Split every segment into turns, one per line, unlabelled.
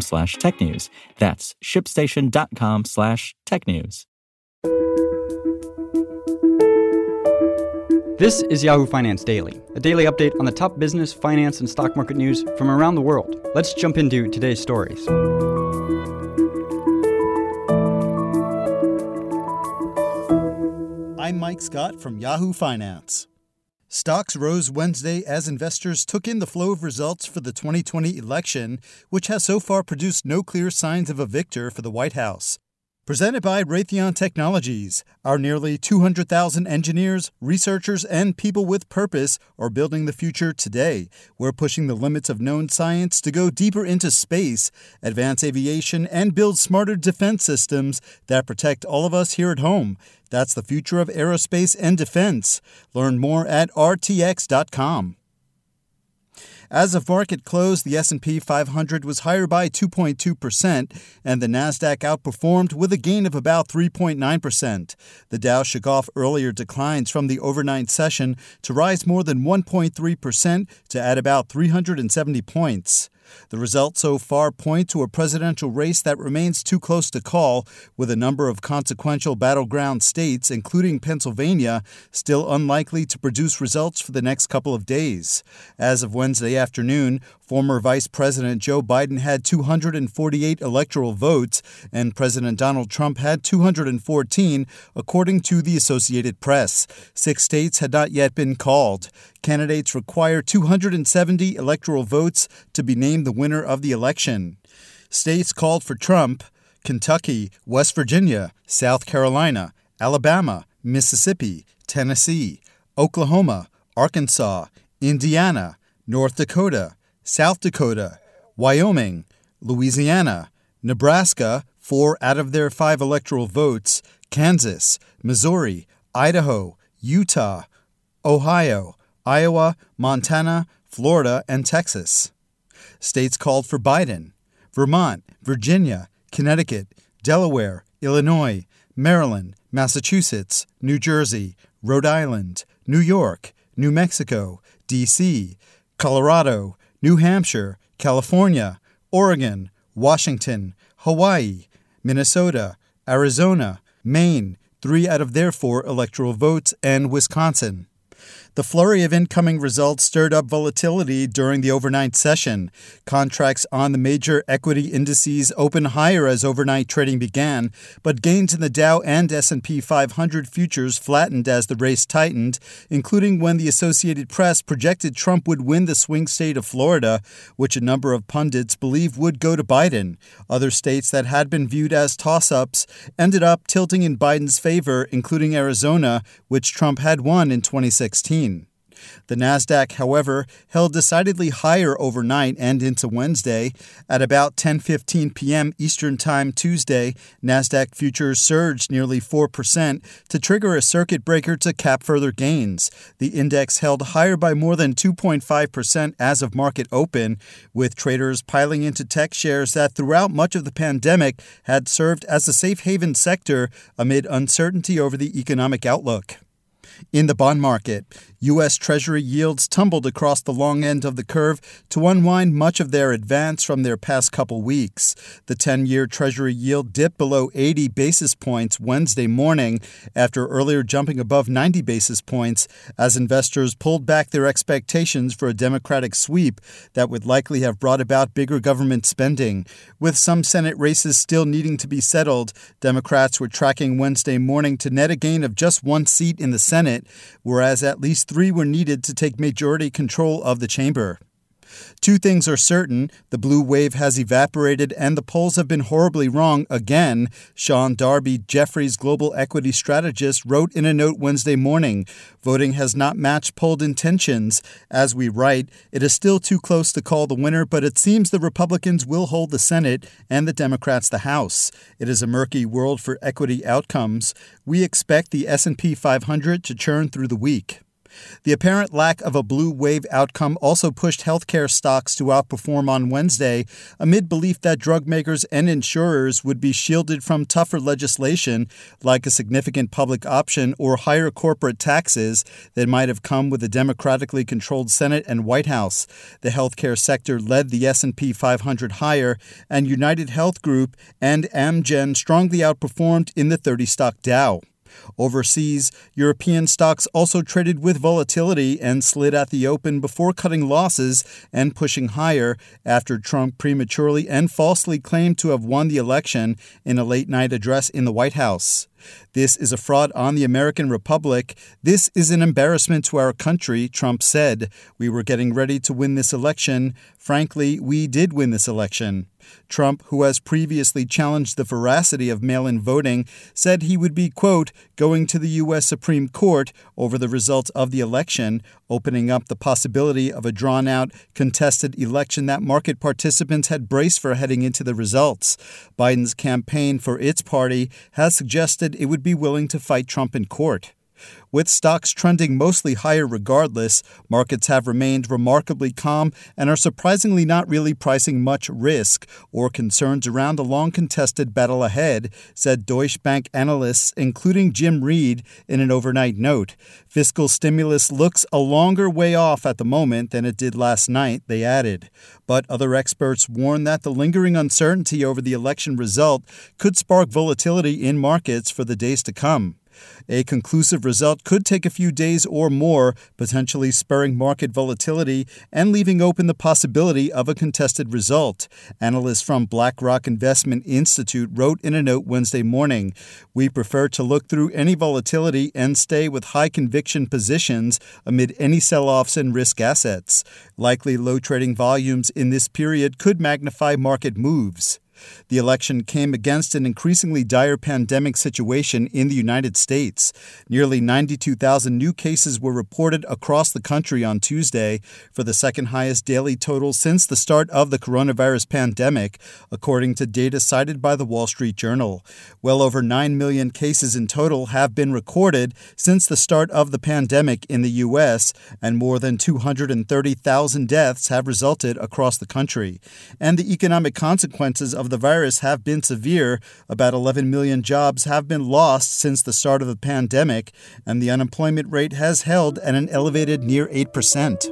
slash technews. That's shipstation.com slash technews.
This is Yahoo Finance Daily, a daily update on the top business, finance, and stock market news from around the world. Let's jump into today's stories.
I'm Mike Scott from Yahoo Finance. Stocks rose Wednesday as investors took in the flow of results for the 2020 election, which has so far produced no clear signs of a victor for the White House. Presented by Raytheon Technologies, our nearly 200,000 engineers, researchers, and people with purpose are building the future today. We're pushing the limits of known science to go deeper into space, advance aviation, and build smarter defense systems that protect all of us here at home. That's the future of aerospace and defense. Learn more at rtx.com. As of market close, the S&P 500 was higher by 2.2% and the Nasdaq outperformed with a gain of about 3.9%. The Dow shook off earlier declines from the overnight session to rise more than 1.3% to add about 370 points. The results so far point to a presidential race that remains too close to call, with a number of consequential battleground states, including Pennsylvania, still unlikely to produce results for the next couple of days. As of Wednesday afternoon, former Vice President Joe Biden had 248 electoral votes, and President Donald Trump had 214, according to the Associated Press. Six states had not yet been called. Candidates require 270 electoral votes to be named the winner of the election. States called for Trump Kentucky, West Virginia, South Carolina, Alabama, Mississippi, Tennessee, Oklahoma, Arkansas, Indiana, North Dakota, South Dakota, Wyoming, Louisiana, Nebraska, four out of their five electoral votes, Kansas, Missouri, Idaho, Utah, Ohio, Iowa, Montana, Florida, and Texas. States called for Biden Vermont, Virginia, Connecticut, Delaware, Illinois, Maryland, Massachusetts, New Jersey, Rhode Island, New York, New Mexico, D.C., Colorado, New Hampshire, California, Oregon, Washington, Hawaii, Minnesota, Arizona, Maine, three out of their four electoral votes, and Wisconsin. The flurry of incoming results stirred up volatility during the overnight session. Contracts on the major equity indices opened higher as overnight trading began, but gains in the Dow and S&P 500 futures flattened as the race tightened, including when the Associated Press projected Trump would win the swing state of Florida, which a number of pundits believe would go to Biden. Other states that had been viewed as toss-ups ended up tilting in Biden's favor, including Arizona, which Trump had won in 2016. The Nasdaq, however, held decidedly higher overnight and into Wednesday. At about 10:15 p.m. Eastern Time Tuesday, Nasdaq futures surged nearly 4% to trigger a circuit breaker to cap further gains. The index held higher by more than 2.5% as of market open, with traders piling into tech shares that throughout much of the pandemic had served as a safe haven sector amid uncertainty over the economic outlook. In the bond market, U.S. Treasury yields tumbled across the long end of the curve to unwind much of their advance from their past couple weeks. The 10 year Treasury yield dipped below 80 basis points Wednesday morning after earlier jumping above 90 basis points as investors pulled back their expectations for a Democratic sweep that would likely have brought about bigger government spending. With some Senate races still needing to be settled, Democrats were tracking Wednesday morning to net a gain of just one seat in the Senate, whereas at least three were needed to take majority control of the chamber. Two things are certain the blue wave has evaporated and the polls have been horribly wrong again, Sean Darby, Jefferies global equity strategist, wrote in a note Wednesday morning. Voting has not matched polled intentions. As we write, it is still too close to call the winner, but it seems the Republicans will hold the Senate and the Democrats the House. It is a murky world for equity outcomes. We expect the S&P 500 to churn through the week. The apparent lack of a blue wave outcome also pushed healthcare stocks to outperform on Wednesday amid belief that drug makers and insurers would be shielded from tougher legislation like a significant public option or higher corporate taxes that might have come with a democratically controlled Senate and White House. The healthcare sector led the S&P 500 higher and United Health Group and Amgen strongly outperformed in the 30 stock Dow. Overseas, European stocks also traded with volatility and slid at the open before cutting losses and pushing higher after Trump prematurely and falsely claimed to have won the election in a late night address in the White House. This is a fraud on the American Republic. This is an embarrassment to our country, Trump said. We were getting ready to win this election. Frankly, we did win this election. Trump, who has previously challenged the veracity of mail in voting, said he would be, quote, going to the U.S. Supreme Court over the results of the election, opening up the possibility of a drawn out, contested election that market participants had braced for heading into the results. Biden's campaign for its party has suggested it would be willing to fight Trump in court. With stocks trending mostly higher regardless, markets have remained remarkably calm and are surprisingly not really pricing much risk or concerns around the long contested battle ahead, said Deutsche Bank analysts, including Jim Reid, in an overnight note. Fiscal stimulus looks a longer way off at the moment than it did last night, they added. But other experts warn that the lingering uncertainty over the election result could spark volatility in markets for the days to come. A conclusive result could take a few days or more, potentially spurring market volatility and leaving open the possibility of a contested result. Analysts from BlackRock Investment Institute wrote in a note Wednesday morning We prefer to look through any volatility and stay with high conviction positions amid any sell offs in risk assets. Likely low trading volumes in this period could magnify market moves. The election came against an increasingly dire pandemic situation in the United States. Nearly 92,000 new cases were reported across the country on Tuesday, for the second highest daily total since the start of the coronavirus pandemic, according to data cited by the Wall Street Journal. Well over 9 million cases in total have been recorded since the start of the pandemic in the U.S., and more than 230,000 deaths have resulted across the country. And the economic consequences of the virus have been severe. About 11 million jobs have been lost since the start of the pandemic, and the unemployment rate has held at an elevated near 8%.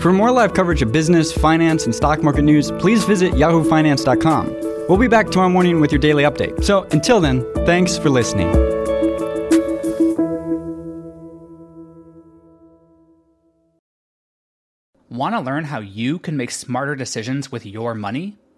For more live coverage of business, finance, and stock market news, please visit yahoofinance.com. We'll be back tomorrow morning with your daily update. So until then, thanks for listening.
Want to learn how you can make smarter decisions with your money?